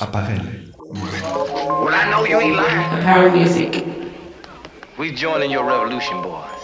Apparel. Well, I know you ain't lying. Power music. We joining your revolution, boys.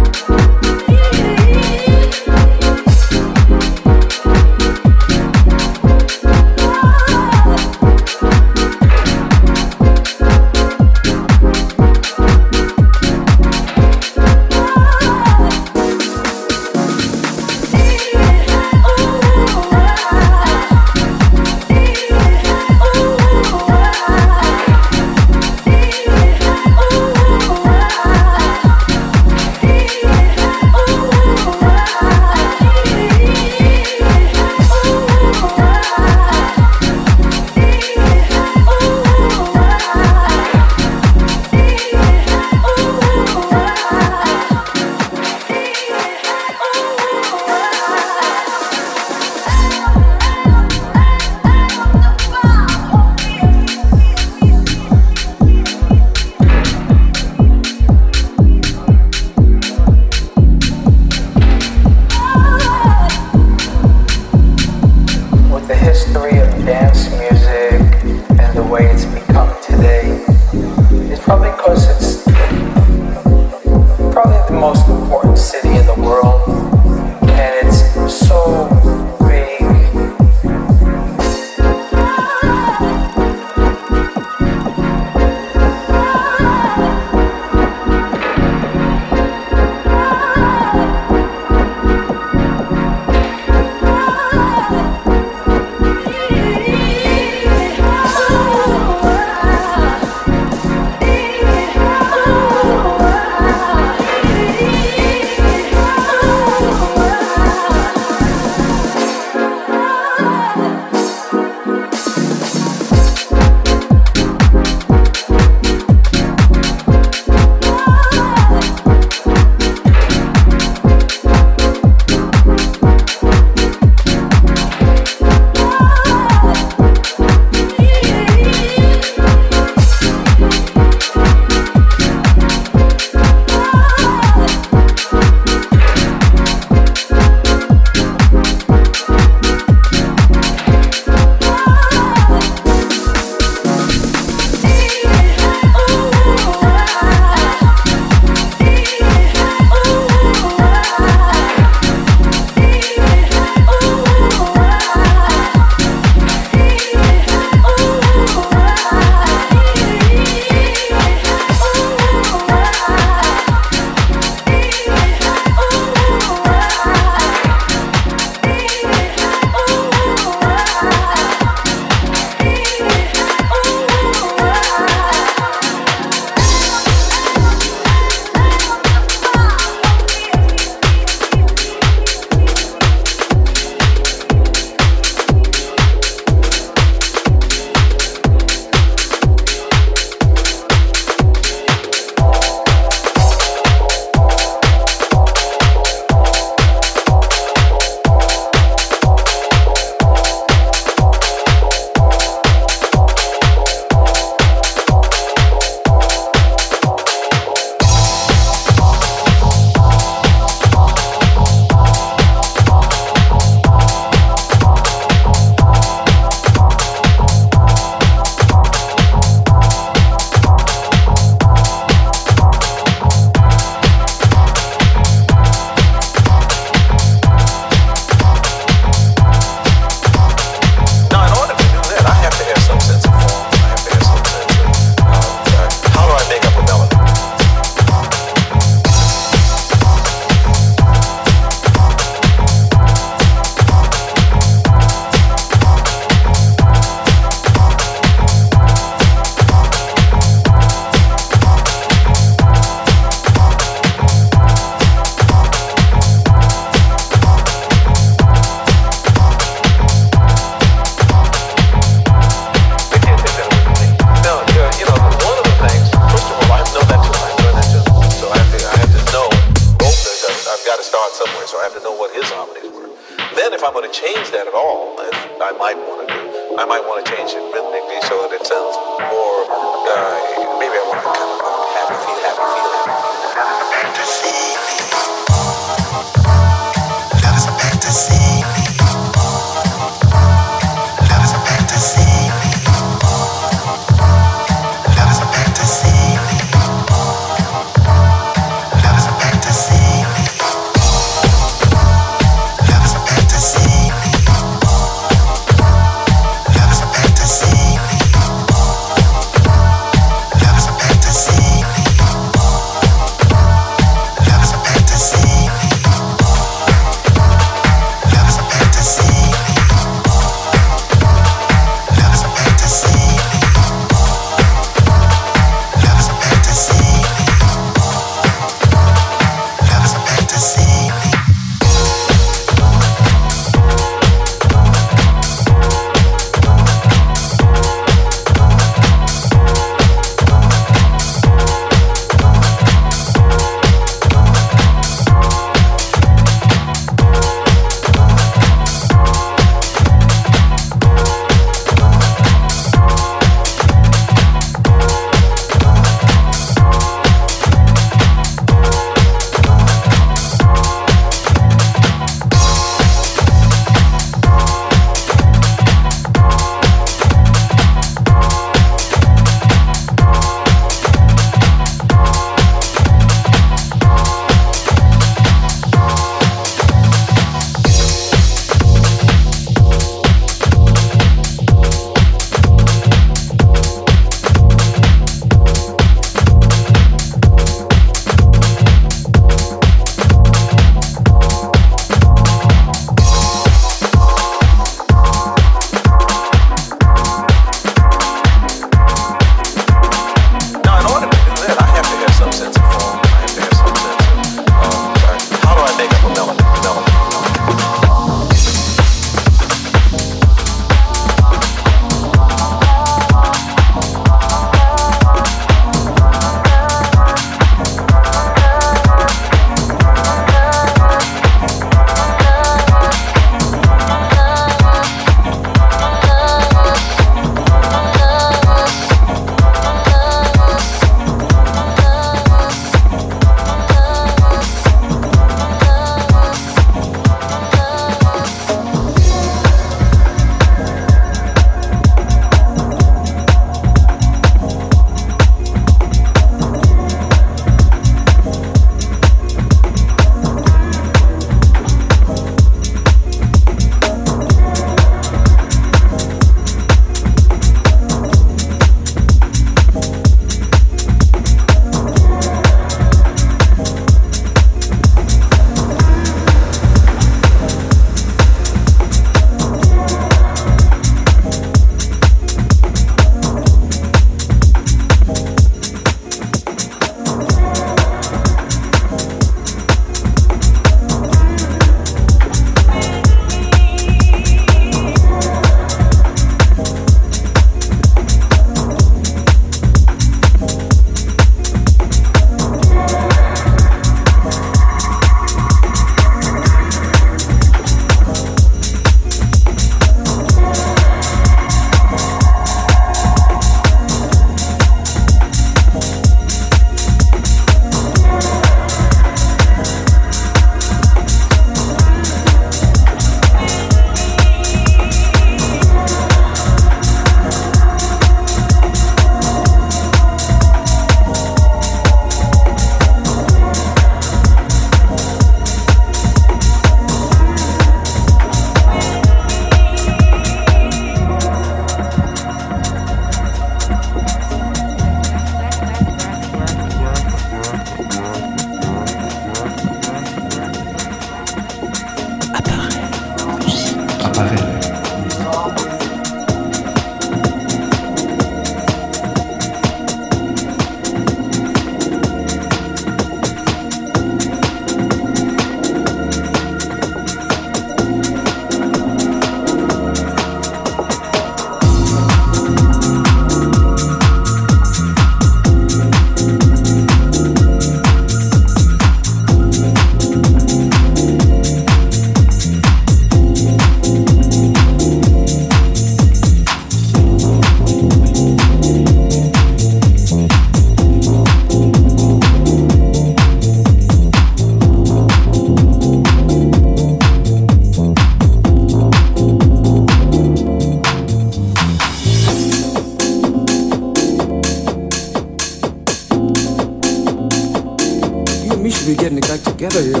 Together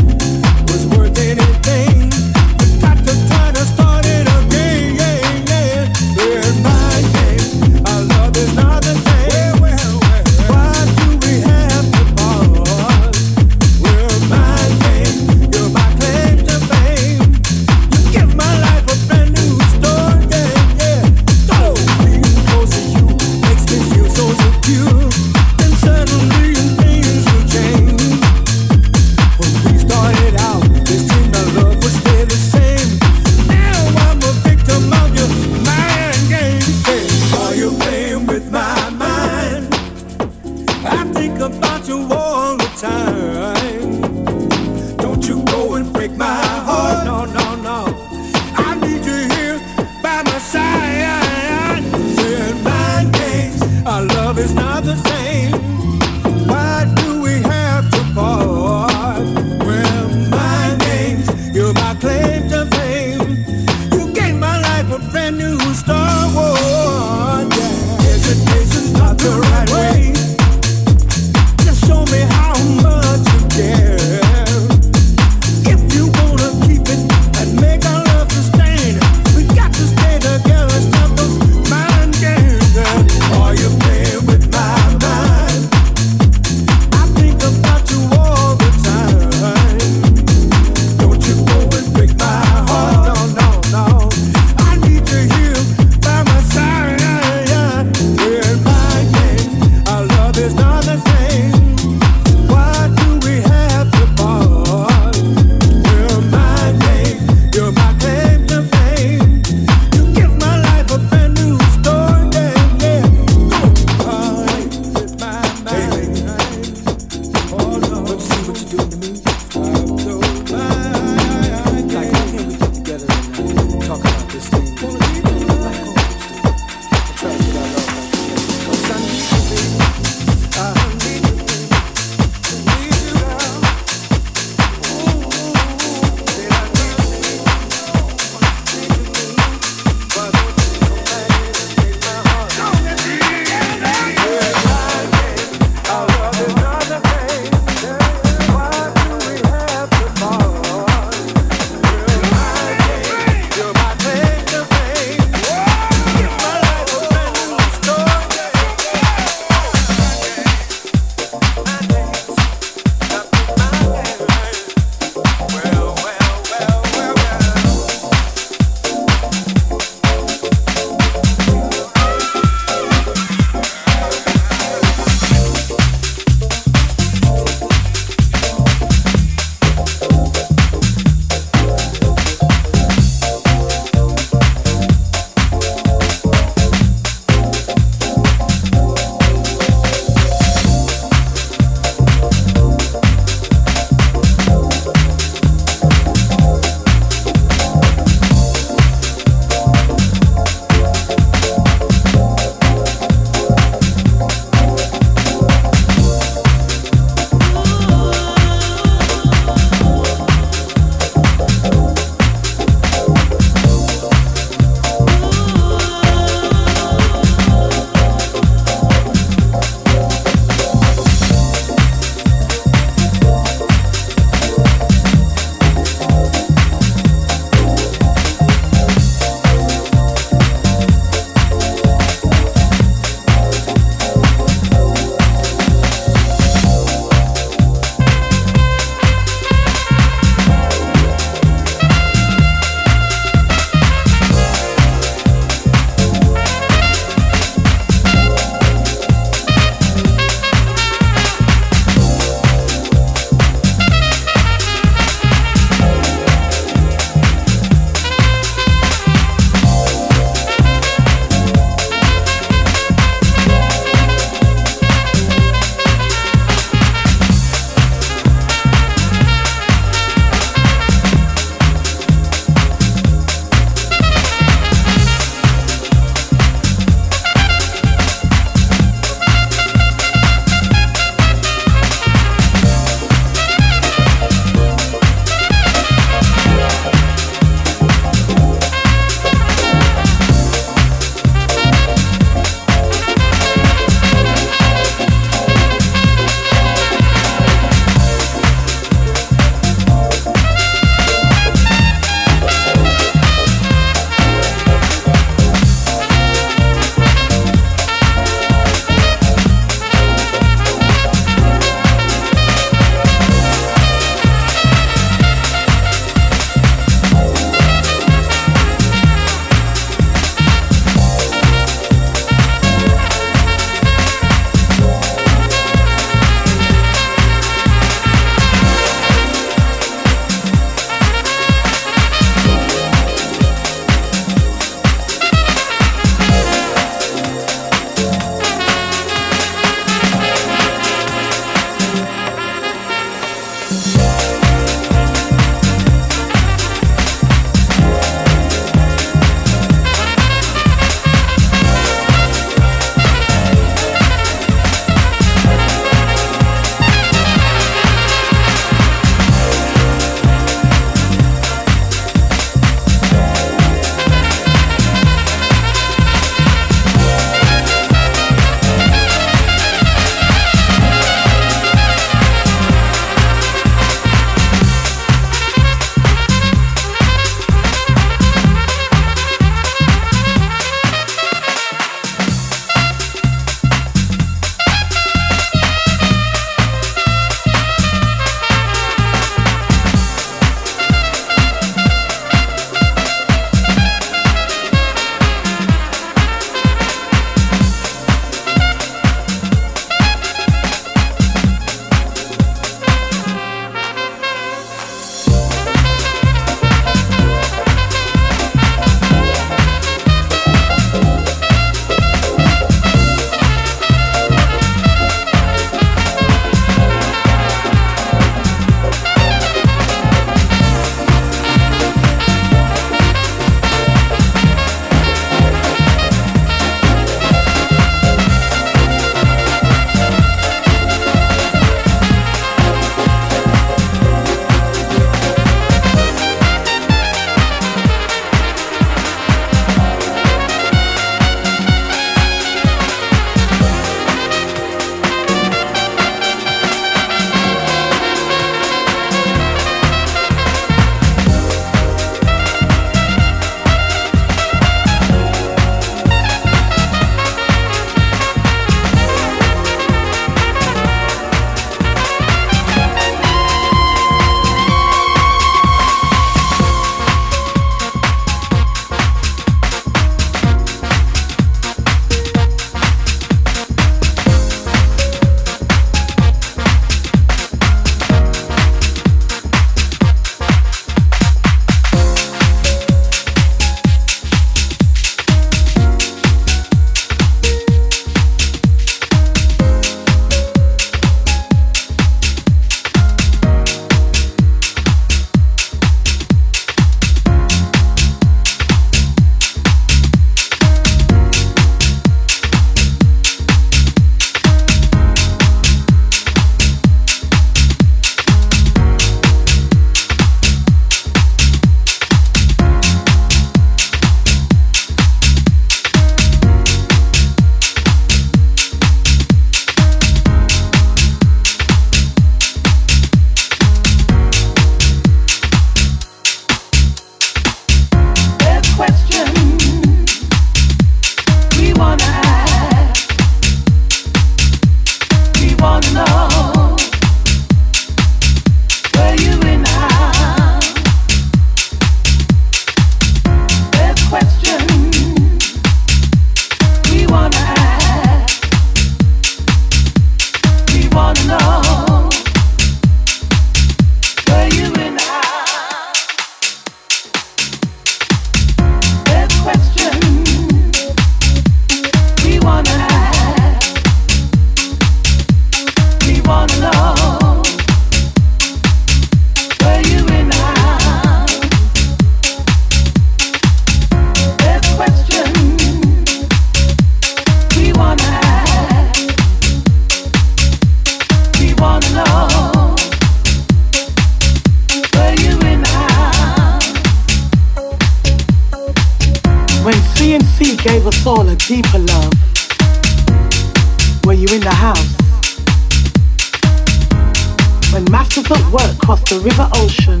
When masters at work crossed the river ocean,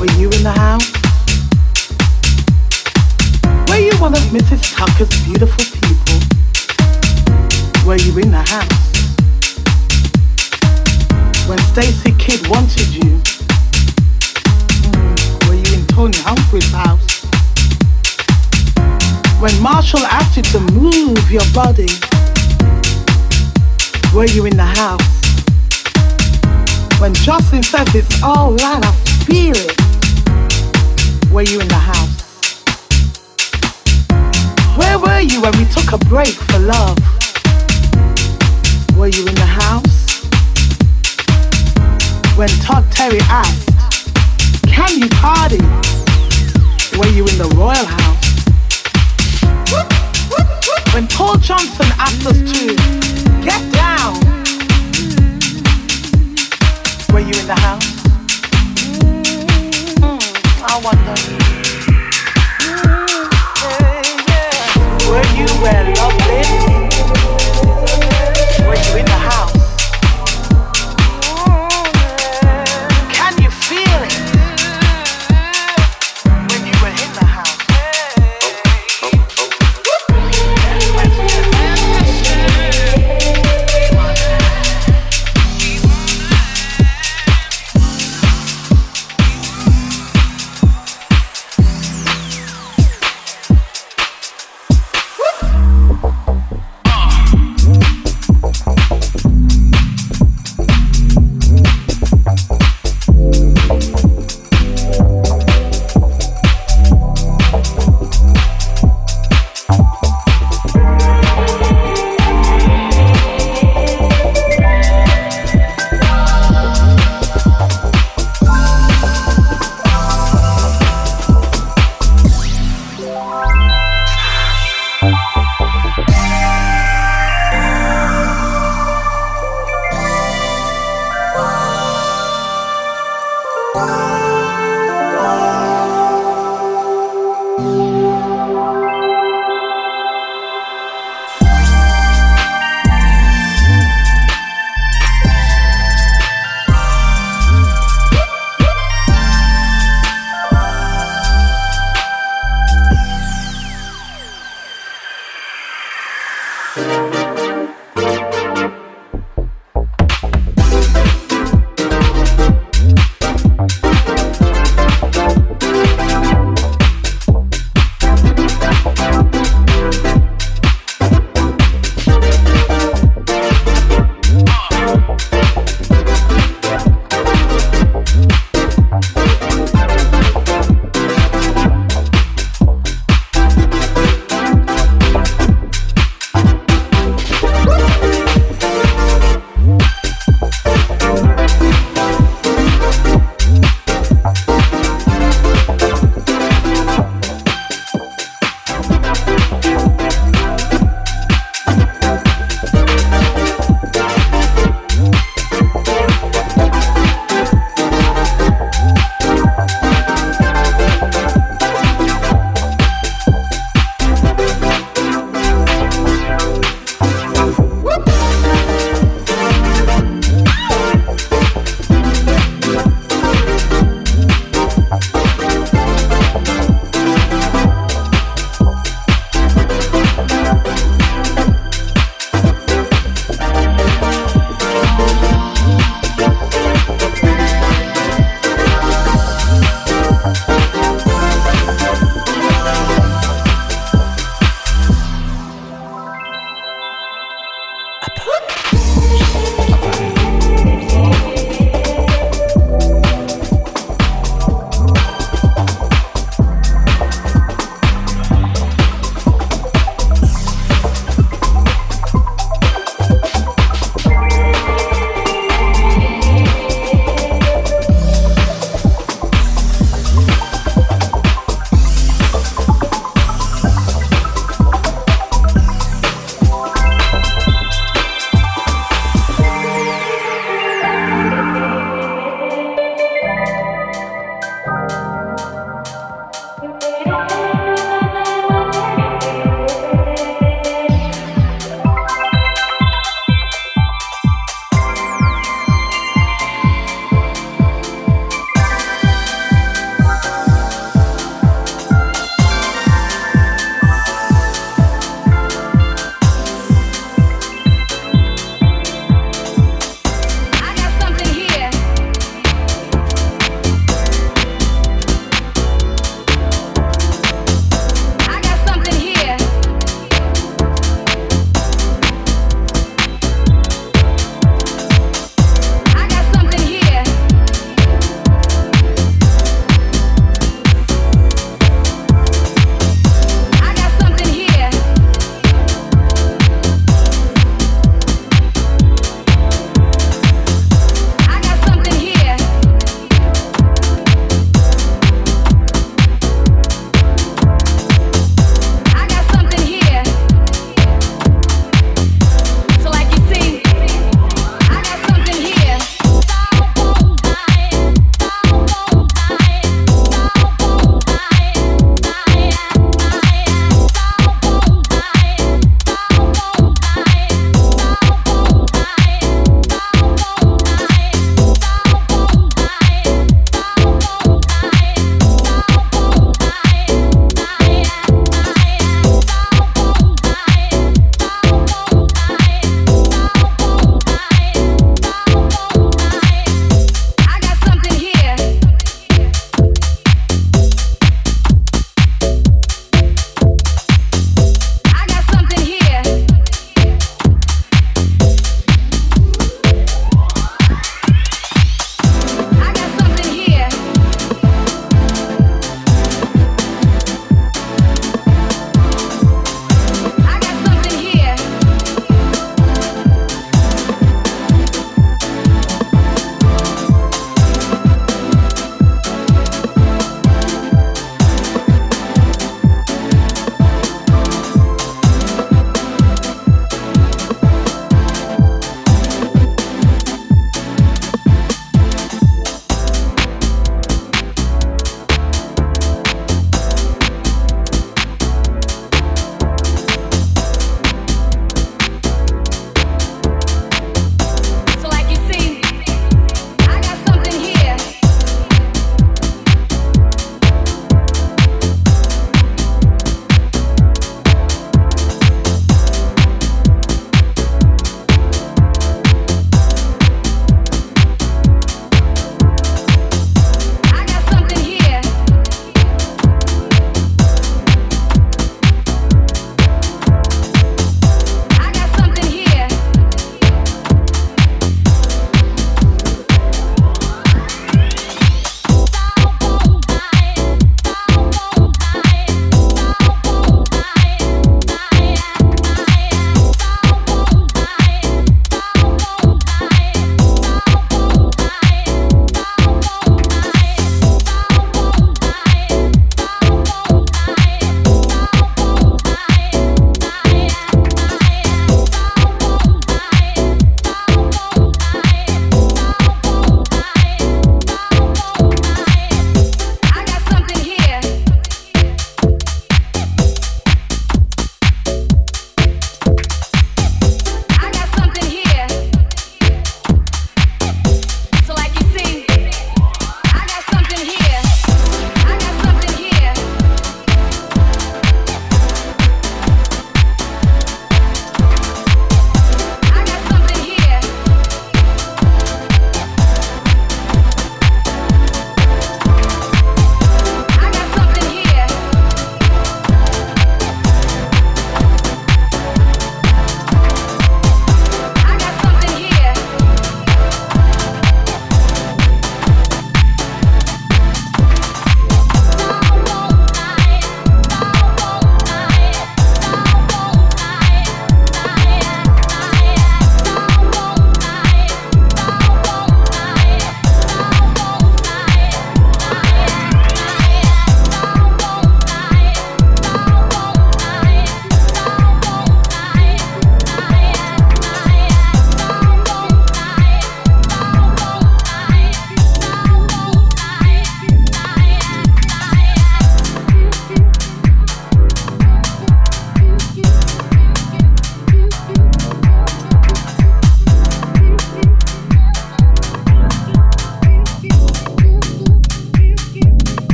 were you in the house? Were you one of Mrs. Tucker's beautiful people? Were you in the house? When Stacy Kidd wanted you, were you in Tony Humphries' house? When Marshall asked you to move your body, were you in the house? When Justin says it's all right, I feel it, were you in the house? Where were you when we took a break for love? Were you in the house? When Todd Terry asked, Can you party? Were you in the Royal House? When Paul Johnson asked us to get you in the house? Hmm, I wonder. Were you love lives? Were you in the house?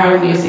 Apparel music.